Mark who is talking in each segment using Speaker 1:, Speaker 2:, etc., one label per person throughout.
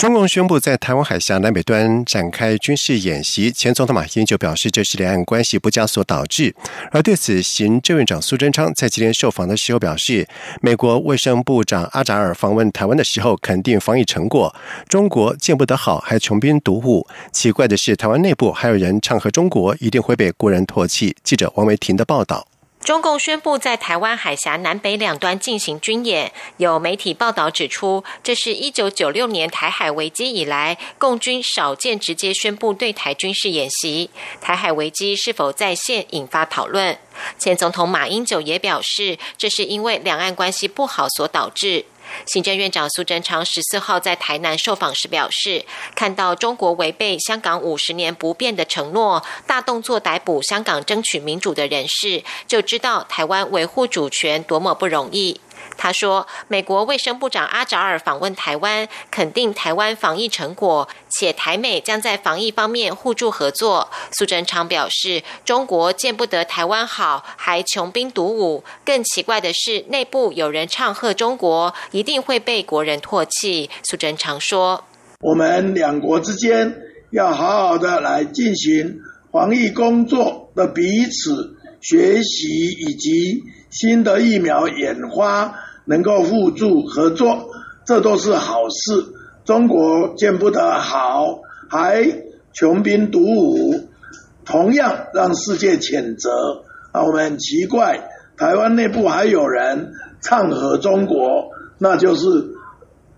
Speaker 1: 中共宣布在台湾海峡南北端展开军事演习，前总统马英九表示这是两岸关系不佳所导致。而对此，行政院长苏贞昌在今天受访的时候表示，美国卫生部长阿扎尔访问台湾的时候肯定防疫成果，中国见不得好还穷兵黩武。奇怪的是，台湾内部还有人唱和中国一定会被国人唾弃。记者王维婷的报道。
Speaker 2: 中共宣布在台湾海峡南北两端进行军演，有媒体报道指出，这是一九九六年台海危机以来，共军少见直接宣布对台军事演习。台海危机是否再现，引发讨论。前总统马英九也表示，这是因为两岸关系不好所导致。行政院长苏贞昌十四号在台南受访时表示，看到中国违背香港五十年不变的承诺，大动作逮捕香港争取民主的人士，就知道台湾维护主权多么不容易。他说，美国卫生部长阿扎尔访问台湾，肯定台湾防疫成果，且台美将在防疫方面互助合作。苏贞昌表示，中国见不得台湾好，还穷兵黩武。更奇怪的是，内部有人唱和中国，一定会被国人唾弃。苏贞昌说：“
Speaker 3: 我们两国之间要好好的来进行防疫工作的彼此学习，以及新的疫苗研发。”能够互助合作，这都是好事。中国见不得好，还穷兵黩武，同样让世界谴责。啊，我们很奇怪，台湾内部还有人唱和中国，那就是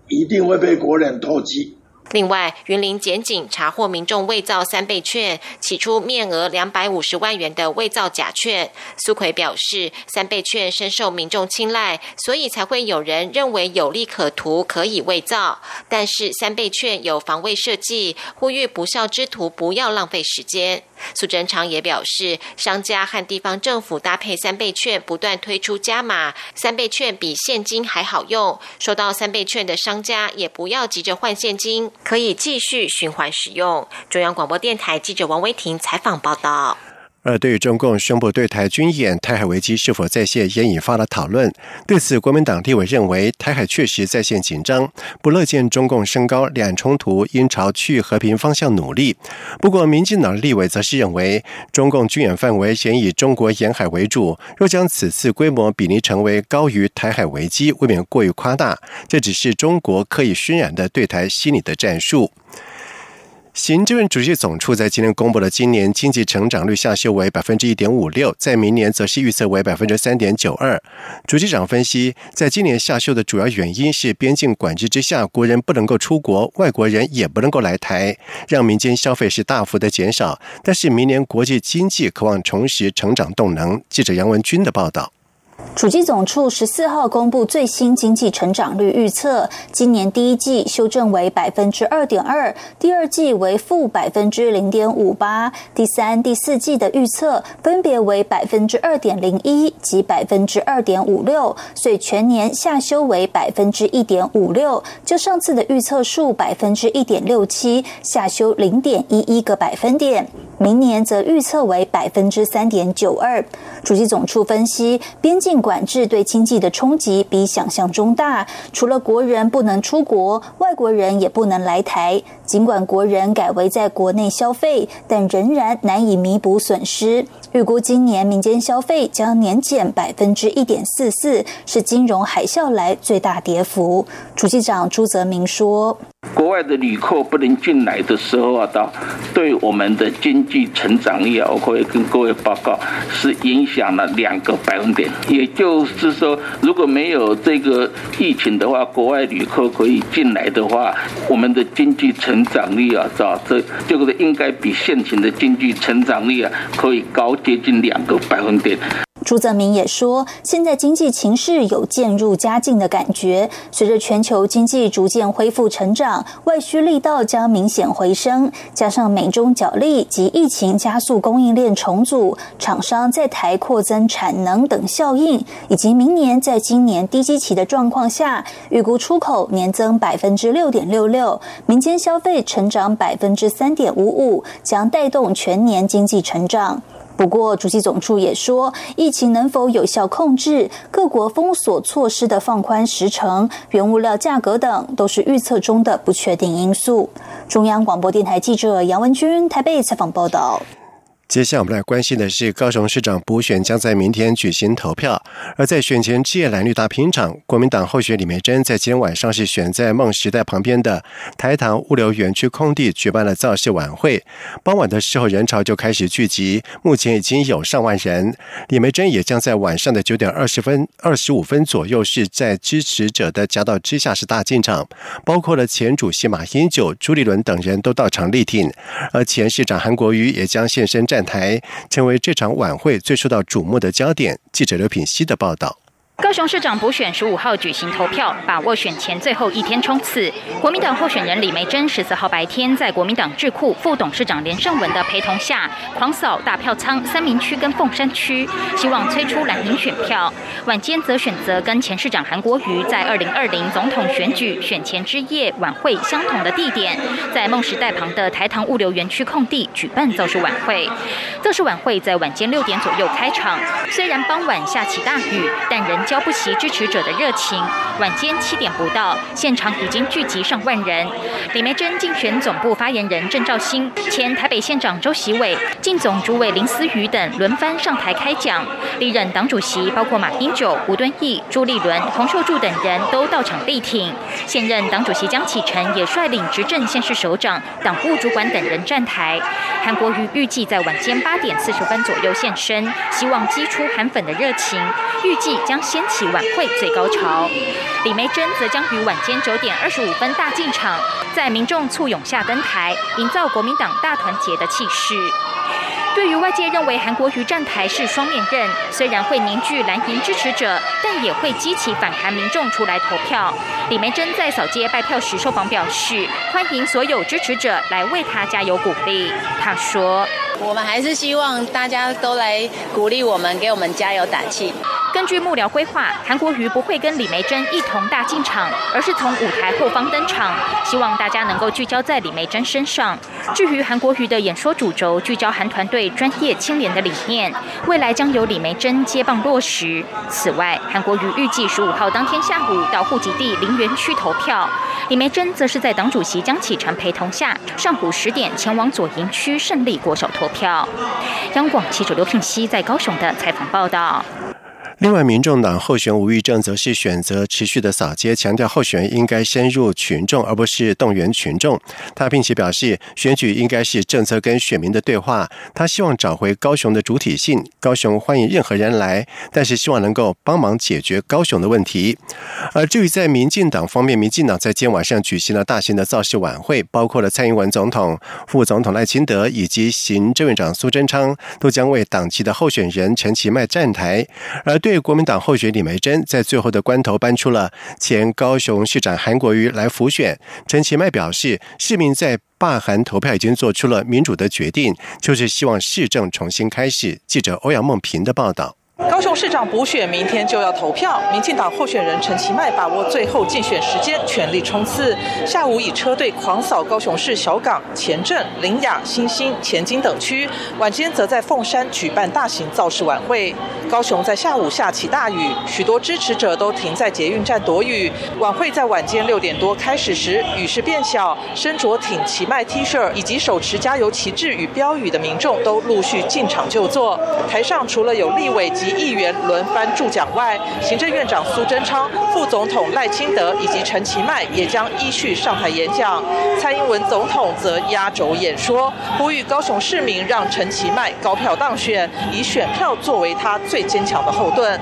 Speaker 3: 一定会被国人唾弃。
Speaker 2: 另外，云林检警查获民众伪造三倍券，起出面额两百五十万元的伪造假券。苏奎表示，三倍券深受民众青睐，所以才会有人认为有利可图，可以伪造。但是三倍券有防卫设计，呼吁不孝之徒不要浪费时间。苏贞昌也表示，商家和地方政府搭配三倍券，不断推出加码，三倍券比现金还好用。收到三倍券的商家也不要急着换现金，可以继续循环使用。中央广播电台记者王威婷采访报道。
Speaker 1: 而对于中共宣布对台军演，台海危机是否再现，也引发了讨论。对此，国民党立委认为，台海确实在线紧张，不乐见中共升高两岸冲突，应朝去和平方向努力。不过，民进党立委则是认为，中共军演范围仍以中国沿海为主，若将此次规模比拟成为高于台海危机，未免过于夸大。这只是中国刻意渲染的对台心理的战术。行政院主席总处在今天公布了今年经济成长率下修为百分之一点五六，在明年则是预测为百分之三点九二。主席长分析，在今年下修的主要原因是边境管制之下，国人不能够出国，外国人也不能够来台，让民间消费是大幅的减少。但是明年国际经济渴望重拾成长动能。记者杨文军的报道。
Speaker 4: 主机总处十四号公布最新经济成长率预测，今年第一季修正为百分之二点二，第二季为负百分之零点五八，第三、第四季的预测分别为百分之二点零一及百分之二点五六，所以全年下修为百分之一点五六，就上次的预测数百分之一点六七，下修零点一一个百分点。明年则预测为百分之三点九二。主机总处分析，边境管制对经济的冲击比想象中大。除了国人不能出国，外国人也不能来台。尽管国人改为在国内消费，但仍然难以弥补损失。预估今年民间消费将年减百分之一点四四，是金融海啸来最大跌幅。主机长朱泽明说：“
Speaker 5: 国外的旅客不能进来的时候啊，到对我们的经济成长率啊，我会跟各位报告，是影响了两个百分点。也就是说，如果没有这个疫情的话，国外旅客可以进来的话，我们的经济成长率啊，是吧这这个应该比现行的经济成长率啊，可以高。”接近两个百分点。
Speaker 4: 朱泽明也说，现在经济情势有渐入佳境的感觉，随着全球经济逐渐恢复成长，外需力道将明显回升，加上美中角力及疫情加速供应链重组，厂商在台扩增产能等效应，以及明年在今年低基期的状况下，预估出口年增百分之六点六六，民间消费成长百分之三点五五，将带动全年经济成长。不过，主席总处也说，疫情能否有效控制，各国封锁措施的放宽时程、原物料价格等，都是预测中的不确定因素。中央广播电台记者杨文君台北采访报道。
Speaker 1: 接下来我们来关心的是高雄市长补选将在明天举行投票，而在选前之夜蓝绿大拼场，国民党候选李梅珍在今天晚上是选在梦时代旁边的台糖物流园区空地举办了造势晚会，傍晚的时候人潮就开始聚集，目前已经有上万人。李梅珍也将在晚上的九点二十分、二十五分左右是在支持者的夹道之下是大进场，包括了前主席马英九、朱立伦等人都到场力挺，而前市长韩国瑜也将现身站。台成为这场晚会最受到瞩目的焦点。记者刘品希的报道。
Speaker 6: 高雄市长补选十五号举行投票，把握选前最后一天冲刺。国民党候选人李梅珍十四号白天在国民党智库副董事长连胜文的陪同下，狂扫大票仓三明区跟凤山区，希望催出蓝营选票。晚间则选择跟前市长韩国瑜在二零二零总统选举选前之夜晚会相同的地点，在梦时代旁的台糖物流园区空地举办造势晚会。造势晚会在晚间六点左右开场，虽然傍晚下起大雨，但仍。交不齐支持者的热情。晚间七点不到，现场已经聚集上万人。李梅珍竞选总部发言人郑兆兴、前台北县长周习伟、竞总主委林思雨等轮番上台开讲。历任党主席包括马英九、吴敦义、朱立伦、洪秀柱等人都到场力挺。现任党主席江启臣也率领执政县市首长、党务主管等人站台。韩国瑜预计在晚间八点四十分左右现身，希望激出韩粉的热情。预计将掀起晚会最高潮。李梅珍则将于晚间九点二十五分大进场，在民众簇拥下登台，营造国民党大团结的气势。对于外界认为韩国瑜站台是双面刃，虽然会凝聚蓝营支持者，但也会激起反韩民众出来投票。李梅珍在扫街拜票时受访表示，欢迎所有支持者来为他加油鼓励。他说：“
Speaker 7: 我们还是希望大家都来鼓励我们，给我们加油打气。”
Speaker 6: 根据幕僚规划，韩国瑜不会跟李梅珍一同大进场，而是从舞台后方登场，希望大家能够聚焦在李梅珍身上。至于韩国瑜的演说主轴，聚焦韩团队专业清廉的理念，未来将由李梅珍接棒落实。此外，韩国瑜预计十五号当天下午到户籍地林园区投票，李梅珍则是在党主席江启臣陪同下，上午十点前往左营区胜利国手投票。央广记者刘聘熙在高雄的采访报道。
Speaker 1: 另外，民众党候选吴玉正则是选择持续的扫街，强调候选人应该深入群众，而不是动员群众。他并且表示，选举应该是政策跟选民的对话。他希望找回高雄的主体性，高雄欢迎任何人来，但是希望能够帮忙解决高雄的问题。而至于在民进党方面，民进党在今天晚上举行了大型的造势晚会，包括了蔡英文总统、副总统赖清德以及行政院长苏贞昌，都将为党籍的候选人陈其迈站台。而对国民党候选李梅珍在最后的关头搬出了前高雄市长韩国瑜来辅选，陈其迈表示，市民在罢韩投票已经做出了民主的决定，就是希望市政重新开始。记者欧阳梦平的报道。
Speaker 8: 高雄市长补选明天就要投票，民进党候选人陈其迈把握最后竞选时间，全力冲刺。下午以车队狂扫高雄市小港、前镇、林雅、新兴、前金等区，晚间则在凤山举办大型造势晚会。高雄在下午下起大雨，许多支持者都停在捷运站躲雨。晚会在晚间六点多开始时，雨势变小，身着挺其迈 T 恤以及手持加油旗帜与标语的民众都陆续进场就座。台上除了有立委。及议员轮番助讲外，行政院长苏贞昌、副总统赖清德以及陈其迈也将依序上台演讲。蔡英文总统则压轴演说，呼吁高雄市民让陈其迈高票当选，以选票作为他最坚强的后盾。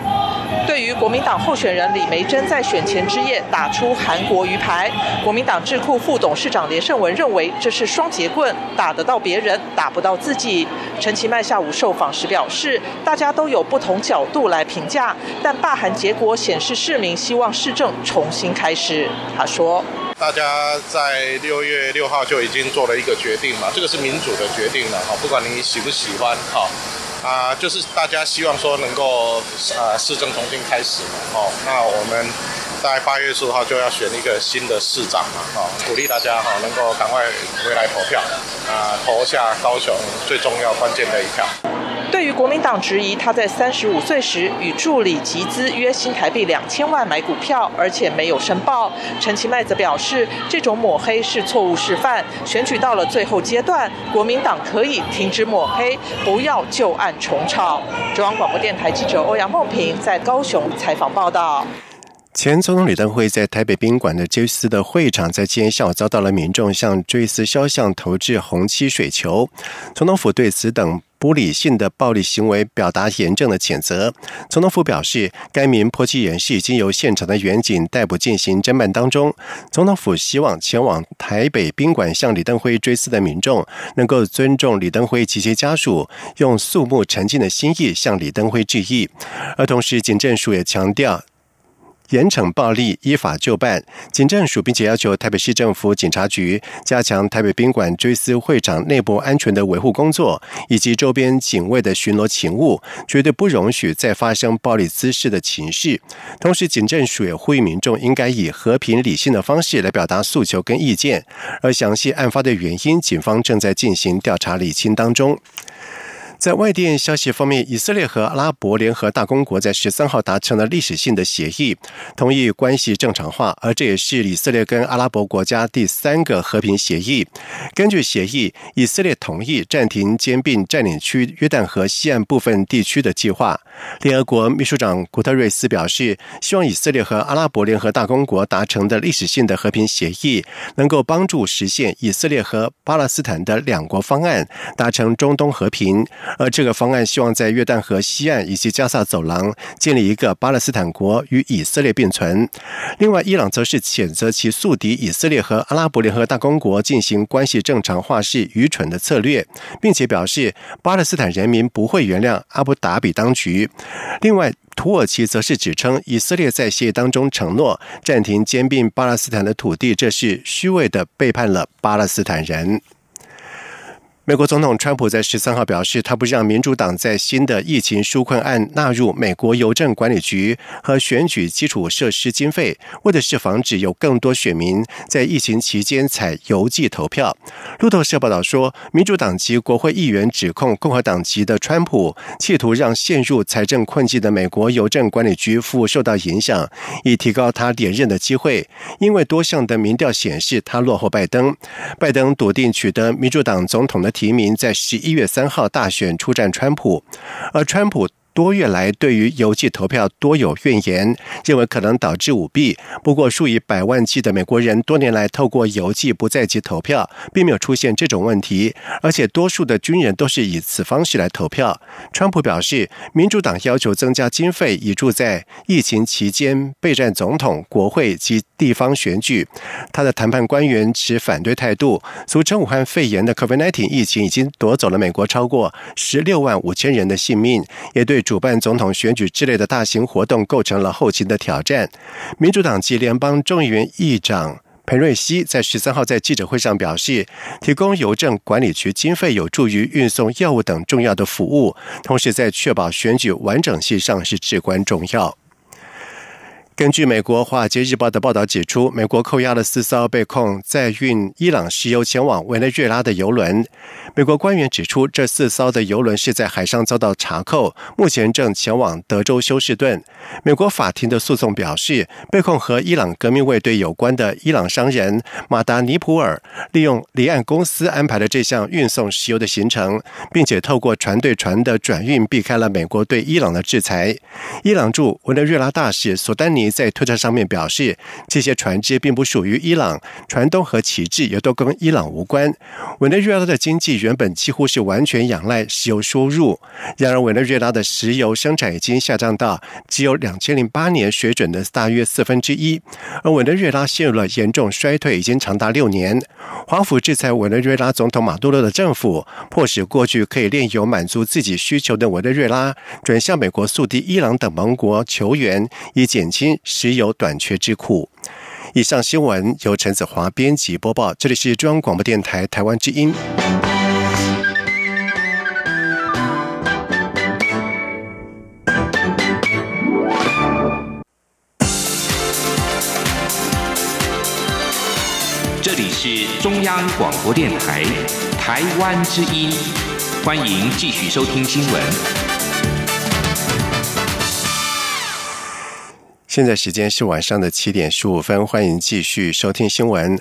Speaker 8: 对于国民党候选人李梅珍在选前之夜打出韩国鱼牌，国民党智库副董事长连胜文认为这是双节棍，打得到别人，打不到自己。陈其迈下午受访时表示，大家都有不同角度来评价，但罢韩结果显示市民希望市政重新开始。他说：“
Speaker 9: 大家在六月六号就已经做了一个决定嘛，这个是民主的决定了哈，不管你喜不喜欢哈。”啊，就是大家希望说能够呃市政重新开始嘛，哦，那我们在八月十五号就要选一个新的市长嘛，哦，鼓励大家哈能够赶快回来投票，啊，投下高雄最重要关键的一票。
Speaker 8: 对于国民党质疑他在三十五岁时与助理集资约新台币两千万买股票，而且没有申报，陈其迈则表示，这种抹黑是错误示范。选举到了最后阶段，国民党可以停止抹黑，不要旧案重炒。中央广播电台记者欧阳梦平在高雄采访报道。
Speaker 1: 前总统李登辉在台北宾馆的追思的会场，在今天下午遭到了民众向追思肖像投掷红漆水球。总统府对此等不理性的暴力行为表达严正的谴责。总统府表示，该名泼漆人士已经由现场的远警逮捕进行侦办当中。总统府希望前往台北宾馆向李登辉追思的民众，能够尊重李登辉及其家属，用肃穆沉静的心意向李登辉致意。而同时，警政署也强调。严惩暴力，依法就办。警政署并且要求台北市政府警察局加强台北宾馆追思会场内部安全的维护工作，以及周边警卫的巡逻勤务，绝对不容许再发生暴力滋事的情势。同时，警政署也呼吁民众应该以和平理性的方式来表达诉求跟意见。而详细案发的原因，警方正在进行调查理清当中。在外电消息方面，以色列和阿拉伯联合大公国在十三号达成了历史性的协议，同意关系正常化，而这也是以色列跟阿拉伯国家第三个和平协议。根据协议，以色列同意暂停兼并占领区约旦河西岸部分地区的计划。联合国秘书长古特瑞斯表示，希望以色列和阿拉伯联合大公国达成的历史性的和平协议，能够帮助实现以色列和巴勒斯坦的两国方案，达成中东和平。而这个方案希望在约旦河西岸以及加萨走廊建立一个巴勒斯坦国与以色列并存。另外，伊朗则是谴责其宿敌以色列和阿拉伯联合大公国进行关系正常化是愚蠢的策略，并且表示巴勒斯坦人民不会原谅阿布达比当局。另外，土耳其则是指称以色列在协议当中承诺暂停兼并巴勒斯坦的土地，这是虚伪的背叛了巴勒斯坦人。美国总统川普在十三号表示，他不让民主党在新的疫情纾困案纳入美国邮政管理局和选举基础设施经费，为的是防止有更多选民在疫情期间采邮寄投票。路透社报道说，民主党籍国会议员指控共和党籍的川普企图让陷入财政困境的美国邮政管理局负受到影响，以提高他连任的机会。因为多项的民调显示他落后拜登，拜登笃定取得民主党总统的。提名在十一月三号大选出战川普，而川普。多月来，对于邮寄投票多有怨言，认为可能导致舞弊。不过，数以百万计的美国人多年来透过邮寄不在籍投票，并没有出现这种问题。而且，多数的军人都是以此方式来投票。川普表示，民主党要求增加经费，以助在疫情期间备战总统、国会及地方选举。他的谈判官员持反对态度，俗称武汉肺炎的 COVID-19 疫情已经夺走了美国超过十六万五千人的性命，也对。主办总统选举之类的大型活动构成了后勤的挑战。民主党籍联邦众议员议长彭瑞熙在十三号在记者会上表示，提供邮政管理局经费有助于运送药物等重要的服务，同时在确保选举完整性上是至关重要。根据美国《华尔街日报》的报道指出，美国扣押了四艘被控在运伊朗石油前往委内瑞拉的油轮。美国官员指出，这四艘的油轮是在海上遭到查扣，目前正前往德州休斯顿。美国法庭的诉讼表示，被控和伊朗革命卫队有关的伊朗商人马达尼普尔，利用离岸公司安排了这项运送石油的行程，并且透过船对船的转运避开了美国对伊朗的制裁。伊朗驻委内瑞拉大使索丹尼。在推特上面表示，这些船只并不属于伊朗，船东和旗帜也都跟伊朗无关。委内瑞拉的经济原本几乎是完全仰赖石油输入，然而委内瑞拉的石油生产已经下降到只有两千零八年水准的大约四分之一，而委内瑞拉陷入了严重衰退，已经长达六年。华府制裁委内瑞拉总统马杜罗的政府，迫使过去可以炼油满足自己需求的委内瑞拉转向美国、速递、伊朗等盟国求援，以减轻石油短缺之苦。以上新闻由陈子华编辑播报，这里是中央广播电台台湾之音。
Speaker 10: 这里是中央广播电台台湾之音，欢迎继续收听新闻。
Speaker 1: 现在时间是晚上的七点十五分，欢迎继续收听新闻。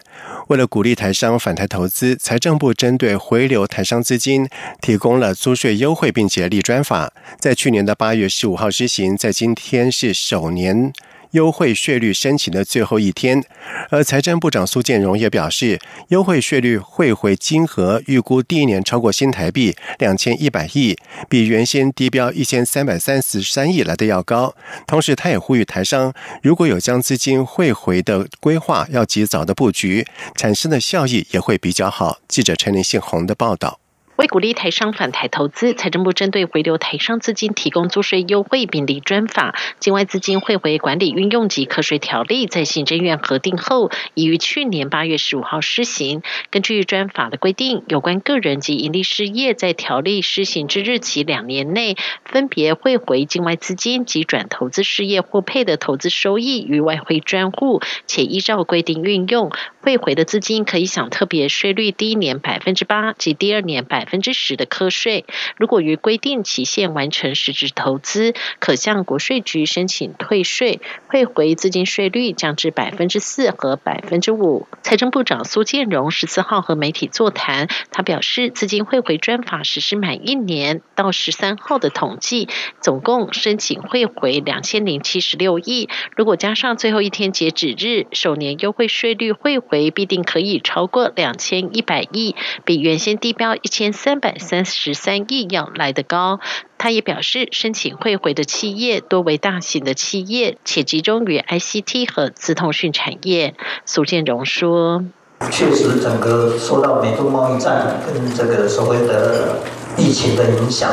Speaker 1: 为了鼓励台商返台投资，财政部针对回流台商资金提供了租税优惠，并且立专法，在去年的八月十五号施行，在今天是首年。优惠税率申请的最后一天，而财政部长苏建荣也表示，优惠税率汇回金额预估第一年超过新台币两千一百亿，比原先低标一千三百三十三亿来的要高。同时，他也呼吁台商如果有将资金汇回的规划，要及早的布局，产生的效益也会比较好。记者陈林信宏的报道。
Speaker 11: 为鼓励台商返台投资，财政部针对回流台商资金提供租税优惠，并立专法。境外资金汇回管理运用及课税条例在行政院核定后，已于去年八月十五号施行。根据专法的规定，有关个人及盈利事业在条例施行之日起两年内，分别汇回境外资金及转投资事业获配的投资收益于外汇专户，且依照规定运用。汇回的资金可以享特别税率第一年百分之八及第二年百。分之十的课税，如果于规定期限完成实质投资，可向国税局申请退税，汇回资金税率降至百分之四和百分之五。财政部长苏建荣十四号和媒体座谈，他表示，资金汇回专法实施满一年到十三号的统计，总共申请汇回两千零七十六亿。如果加上最后一天截止日，首年优惠税率汇回必定可以超过两千一百亿，比原先低标一千。三百三十三亿要来得高，他也表示，申请汇回的企业多为大型的企业，且集中于 ICT 和资通讯产业。苏建荣说：“
Speaker 12: 确实，整个受到美中贸易战跟这个所谓的疫情的影响，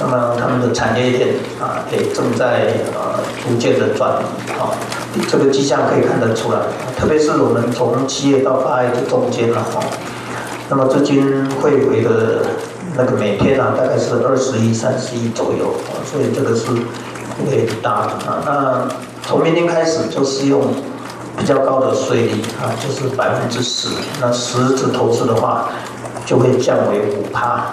Speaker 12: 那么他们的产业链啊，也正在呃逐渐的转移啊，这个迹象可以看得出来，特别是我们从七月到八月的中间了哈。”那么资金汇回的那个每天啊，大概是二十亿、三十亿左右，所以这个是会大的啊。那从明天开始就是用比较高的税率啊，就是百分之十。那实质投资的话，就会降为五趴。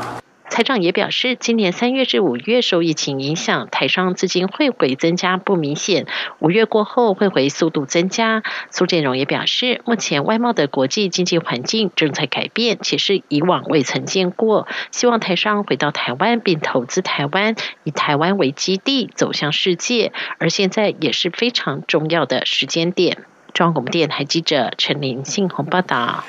Speaker 11: 财长也表示，今年三月至五月受疫情影响，台商资金汇回增加不明显。五月过后汇回速度增加。苏建荣也表示，目前外贸的国际经济环境正在改变，且是以往未曾见过。希望台商回到台湾并投资台湾，以台湾为基地走向世界。而现在也是非常重要的时间点。中央广播电台记者陈林信宏报道。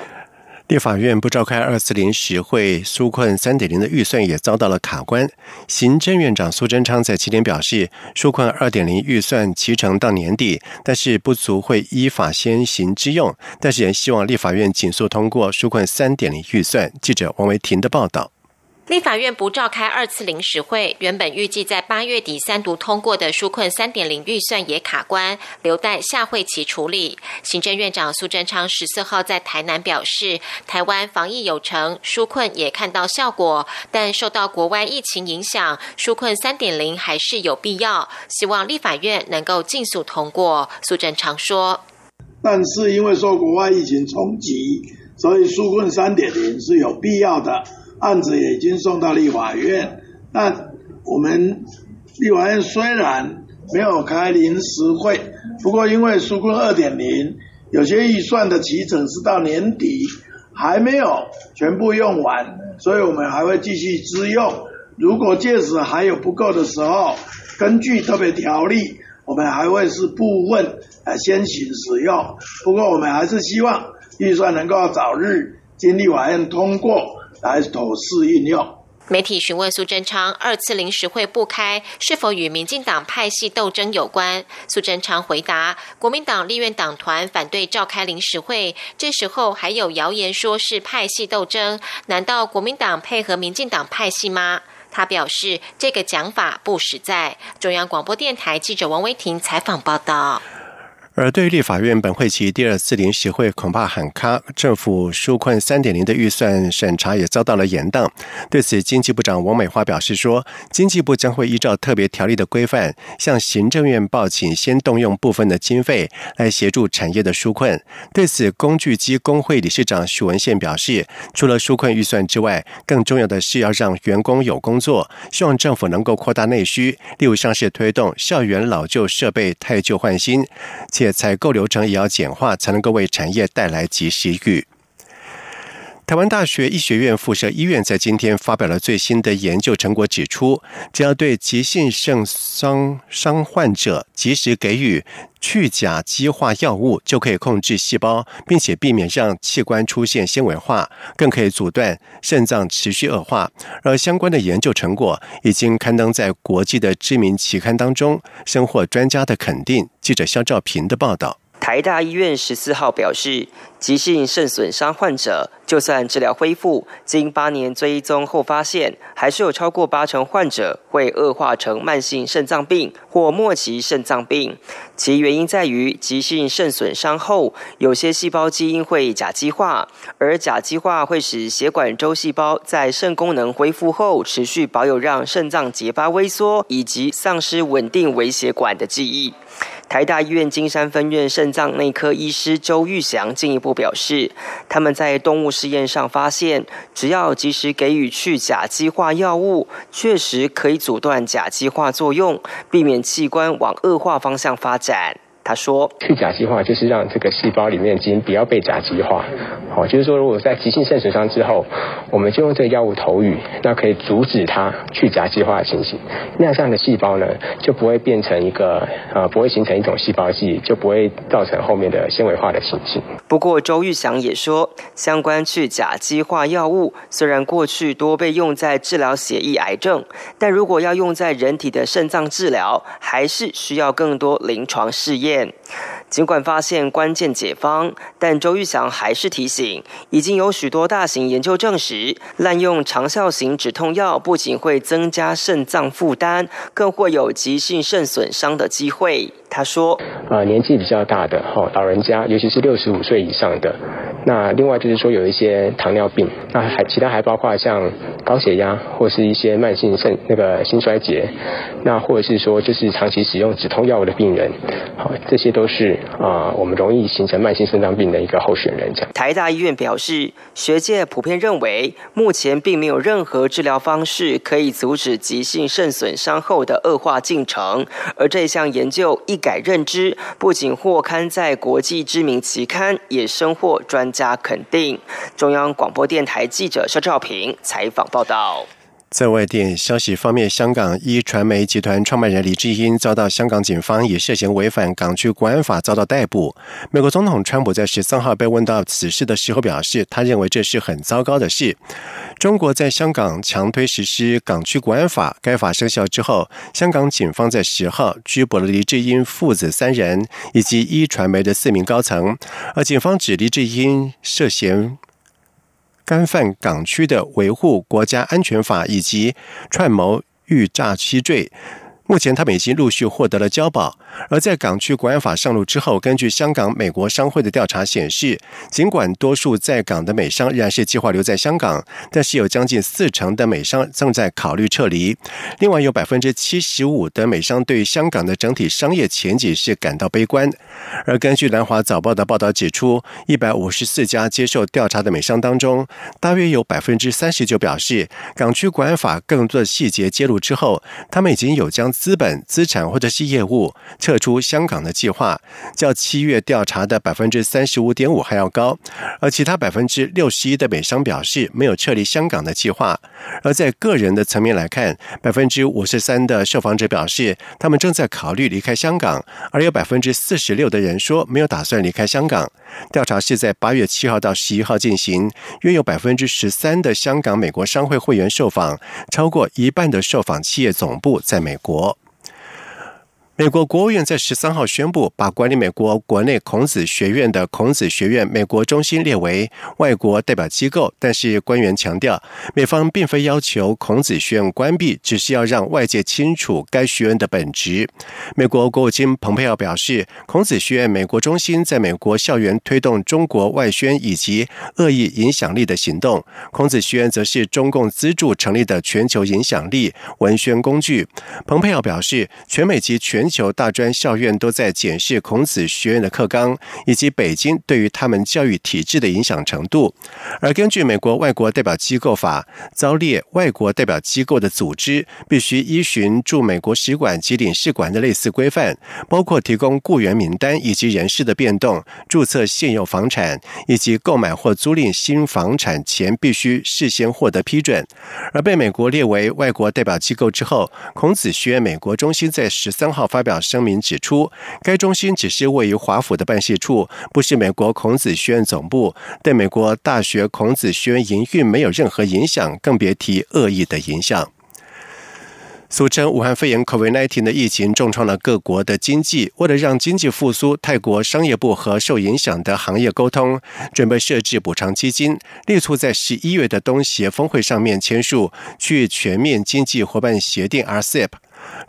Speaker 1: 立法院不召开二次临时会，纾困三点零的预算也遭到了卡关。行政院长苏贞昌在今天表示，纾困二点零预算提成到年底，但是不足会依法先行之用，但是也希望立法院紧速通过纾困三点零预算。记者王维婷的报道。
Speaker 2: 立法院不召开二次临时会，原本预计在八月底三读通过的纾困三点零预算也卡关，留待下会期处理。行政院长苏贞昌十四号在台南表示，台湾防疫有成，纾困也看到效果，但受到国外疫情影响，纾困三点零还是有必要，希望立法院能够尽速通过。苏贞昌说：“
Speaker 3: 但是因为受国外疫情冲击，所以纾困三点零是有必要的。”案子也已经送到立法院，那我们立法院虽然没有开临时会，不过因为纾困二点零有些预算的提成是到年底还没有全部用完，所以我们还会继续支用。如果届时还有不够的时候，根据特别条例我们还会是部分呃先行使用。不过我们还是希望预算能够早日经立法院通过，来妥适运用。
Speaker 2: 媒体询问苏贞昌二次临时会不开是否与民进党派系斗争有关，苏贞昌回答：国民党立院党团反对召开临时会，这时候还有谣言说是派系斗争，难道国民党配合民进党派系吗？他表示这个讲法不实在。中央广播电台记者王维婷采访报道。
Speaker 1: 而对立法院本会期第二次临时会恐怕喊卡，政府纾困三点零的预算审查也遭到了延宕。对此，经济部长王美花表示说，经济部将会依照特别条例的规范，向行政院报请先动用部分的经费来协助产业的纾困。对此，工具机工会理事长许文宪表示，除了纾困预算之外，更重要的是要让员工有工作，希望政府能够扩大内需，例如像是推动校园老旧设备汰旧换新。采购流程也要简化，才能够为产业带来及时雨。台湾大学医学院附设医院在今天发表了最新的研究成果，指出只要对急性肾伤伤患者及时给予去甲基化药物，就可以控制细胞，并且避免让器官出现纤维化，更可以阻断肾脏持续恶化。而相关的研究成果已经刊登在国际的知名期刊当中，深获专家的肯定。记者肖兆平的报道。
Speaker 13: 台大医院十四号表示，急性肾损伤患者就算治疗恢复，经八年追踪后发现，还是有超过八成患者会恶化成慢性肾脏病或末期肾脏病。其原因在于，急性肾损伤后，有些细胞基因会甲基化，而甲基化会使血管周细胞在肾功能恢复后，持续保有让肾脏结疤萎缩以及丧失稳定微血管的记忆。台大医院金山分院肾脏内科医师周玉祥进一步表示，他们在动物试验上发现，只要及时给予去甲基化药物，确实可以阻断甲基化作用，避免器官往恶化方向发展。他说：“
Speaker 14: 去甲基化就是让这个细胞里面的基因不要被甲基化，好，就是说如果在急性肾损伤之后，我们就用这个药物投予，那可以阻止它去甲基化的情形。那这样的细胞呢，就不会变成一个呃，不会形成一种细胞系，就不会造成后面的纤维化的情形。
Speaker 13: 不过周玉祥也说，相关去甲基化药物虽然过去多被用在治疗血液癌症，但如果要用在人体的肾脏治疗，还是需要更多临床试验。见。尽管发现关键解方，但周玉祥还是提醒，已经有许多大型研究证实，滥用长效型止痛药不仅会增加肾脏负担，更会有急性肾损伤的机会。他说：“
Speaker 14: 呃，年纪比较大的哈，老人家，尤其是六十五岁以上的，那另外就是说有一些糖尿病，那还其他还包括像高血压或是一些慢性肾那个心衰竭，那或者是说就是长期使用止痛药物的病人，好，这些都是啊，我们容易形成慢性肾脏病的一个候选人。”这样，
Speaker 13: 台大医院表示，学界普遍认为，目前并没有任何治疗方式可以阻止急性肾损伤后的恶化进程，而这项研究一。改认知，不仅获刊在国际知名期刊，也深获专家肯定。中央广播电台记者肖兆平采访报道。
Speaker 1: 在外电消息方面，香港一传媒集团创办人李志英遭到香港警方以涉嫌违反港区国安法遭到逮捕。美国总统川普在十三号被问到此事的时候表示，他认为这是很糟糕的事。中国在香港强推实施港区国安法，该法生效之后，香港警方在十号拘捕了李志英父子三人以及一传媒的四名高层，而警方指李志英涉嫌。干犯港区的维护国家安全法以及串谋欲诈欺罪。目前，他们已经陆续获得了交保。而在港区国安法上路之后，根据香港美国商会的调查显示，尽管多数在港的美商仍然是计划留在香港，但是有将近四成的美商正在考虑撤离。另外，有百分之七十五的美商对香港的整体商业前景是感到悲观。而根据南华早报的报道指出，一百五十四家接受调查的美商当中，大约有百分之三十九表示，港区国安法更多的细节揭露之后，他们已经有将资本、资产或者是业务撤出香港的计划，较七月调查的百分之三十五点五还要高。而其他百分之六十一的美商表示没有撤离香港的计划。而在个人的层面来看，百分之五十三的受访者表示他们正在考虑离开香港，而有百分之四十六的人说没有打算离开香港。调查是在八月七号到十一号进行，约有百分之十三的香港美国商会会员受访，超过一半的受访企业总部在美国。美国国务院在十三号宣布，把管理美国国内孔子学院的孔子学院美国中心列为外国代表机构。但是官员强调，美方并非要求孔子学院关闭，只是要让外界清楚该学院的本质。美国国务卿蓬佩奥表示，孔子学院美国中心在美国校园推动中国外宣以及恶意影响力的行动。孔子学院则是中共资助成立的全球影响力文宣工具。蓬佩奥表示，全美及全球大专校院都在检视孔子学院的课纲，以及北京对于他们教育体制的影响程度。而根据美国外国代表机构法，遭列外国代表机构的组织必须依循驻美国使馆及领事馆的类似规范，包括提供雇员名单以及人事的变动、注册现有房产以及购买或租赁新房产前必须事先获得批准。而被美国列为外国代表机构之后，孔子学院美国中心在十三号。发表声明指出，该中心只是位于华府的办事处，不是美国孔子学院总部，对美国大学孔子学院营运没有任何影响，更别提恶意的影响。俗称武汉肺炎 （COVID-19） 的疫情重创了各国的经济。为了让经济复苏，泰国商业部和受影响的行业沟通，准备设置补偿基金，力促在十一月的东协峰会上面签署去全面经济伙伴协定 （RCEP）。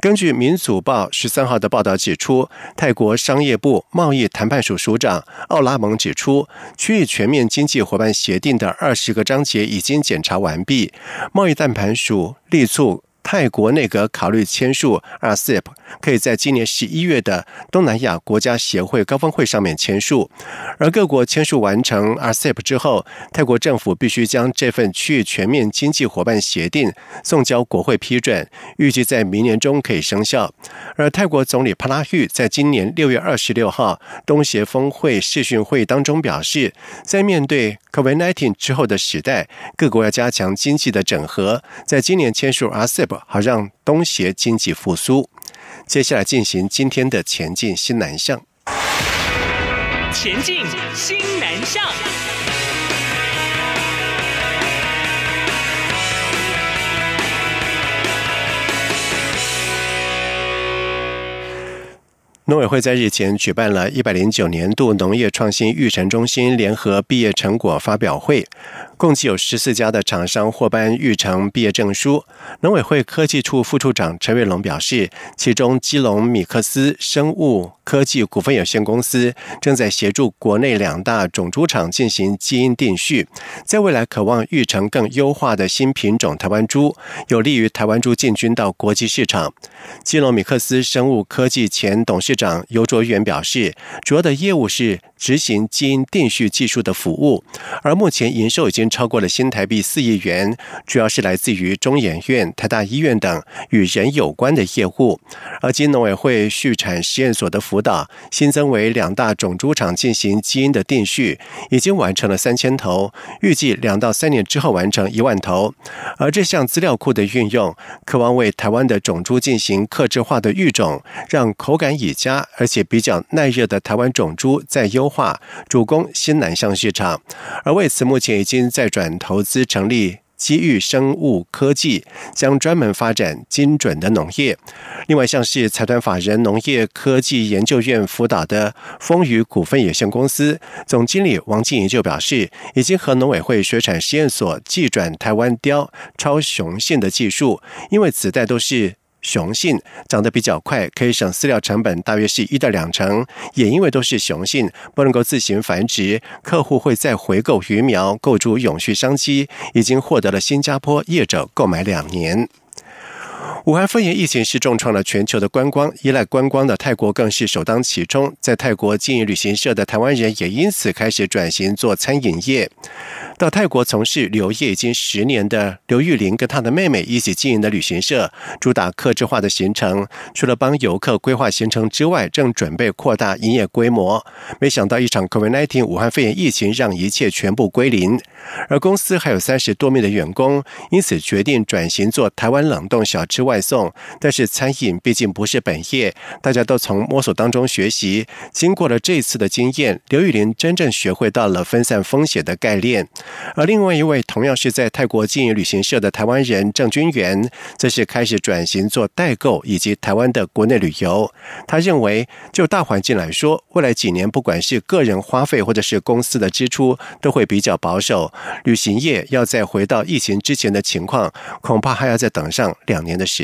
Speaker 1: 根据《民主报》十三号的报道指出，泰国商业部贸易谈判署署长奥拉蒙指出，区域全面经济伙伴协定的二十个章节已经检查完毕，贸易谈判署力促。泰国内阁考虑签署 RCEP，可以在今年十一月的东南亚国家协会高峰会上面签署。而各国签署完成 RCEP 之后，泰国政府必须将这份区域全面经济伙伴协定送交国会批准，预计在明年中可以生效。而泰国总理帕拉育在今年六月二十六号东协峰会视讯会当中表示，在面对 COVID-19 之后的时代，各国要加强经济的整合，在今年签署 RCEP。好让东协经济复苏。接下来进行今天的前进新南向。前进新南向。农委会在日前举办了一百零九年度农业创新育成中心联合毕业成果发表会。共计有十四家的厂商获颁育成毕业证书。农委会科技处副处长陈瑞龙表示，其中基隆米克斯生物科技股份有限公司正在协助国内两大种猪场进行基因定序，在未来渴望育成更优化的新品种台湾猪，有利于台湾猪进军到国际市场。基隆米克斯生物科技前董事长尤卓元表示，主要的业务是。执行基因定序技术的服务，而目前营收已经超过了新台币四亿元，主要是来自于中研院、台大医院等与人有关的业务。而经农委会畜产实验所的辅导，新增为两大种猪场进行基因的定序，已经完成了三千头，预计两到三年之后完成一万头。而这项资料库的运用，渴望为台湾的种猪进行克制化的育种，让口感已佳而且比较耐热的台湾种猪在优。化主攻新南向市场，而为此目前已经再转投资成立机遇生物科技，将专门发展精准的农业。另外，像是财团法人农业科技研究院辅导的风雨股份有限公司总经理王静怡就表示，已经和农委会水产实验所寄转台湾雕超雄性的技术，因为子代都是。雄性长得比较快，可以省饲料成本，大约是一到两成。也因为都是雄性，不能够自行繁殖，客户会再回购鱼苗，构筑永续商机。已经获得了新加坡业者购买两年。武汉肺炎疫情是重创了全球的观光，依赖观光的泰国更是首当其冲。在泰国经营旅行社的台湾人也因此开始转型做餐饮业。到泰国从事旅游业已经十年的刘玉玲跟她的妹妹一起经营的旅行社，主打客制化的行程，除了帮游客规划行程之外，正准备扩大营业规模。没想到一场 COVID-19 武汉肺炎疫情让一切全部归零，而公司还有三十多名的员工，因此决定转型做台湾冷冻小吃外。外送，但是餐饮毕竟不是本业，大家都从摸索当中学习。经过了这次的经验，刘玉林真正学会到了分散风险的概念。而另外一位同样是在泰国经营旅行社的台湾人郑君元，则是开始转型做代购以及台湾的国内旅游。他认为，就大环境来说，未来几年不管是个人花费或者是公司的支出，都会比较保守。旅行业要再回到疫情之前的情况，恐怕还要再等上两年的时。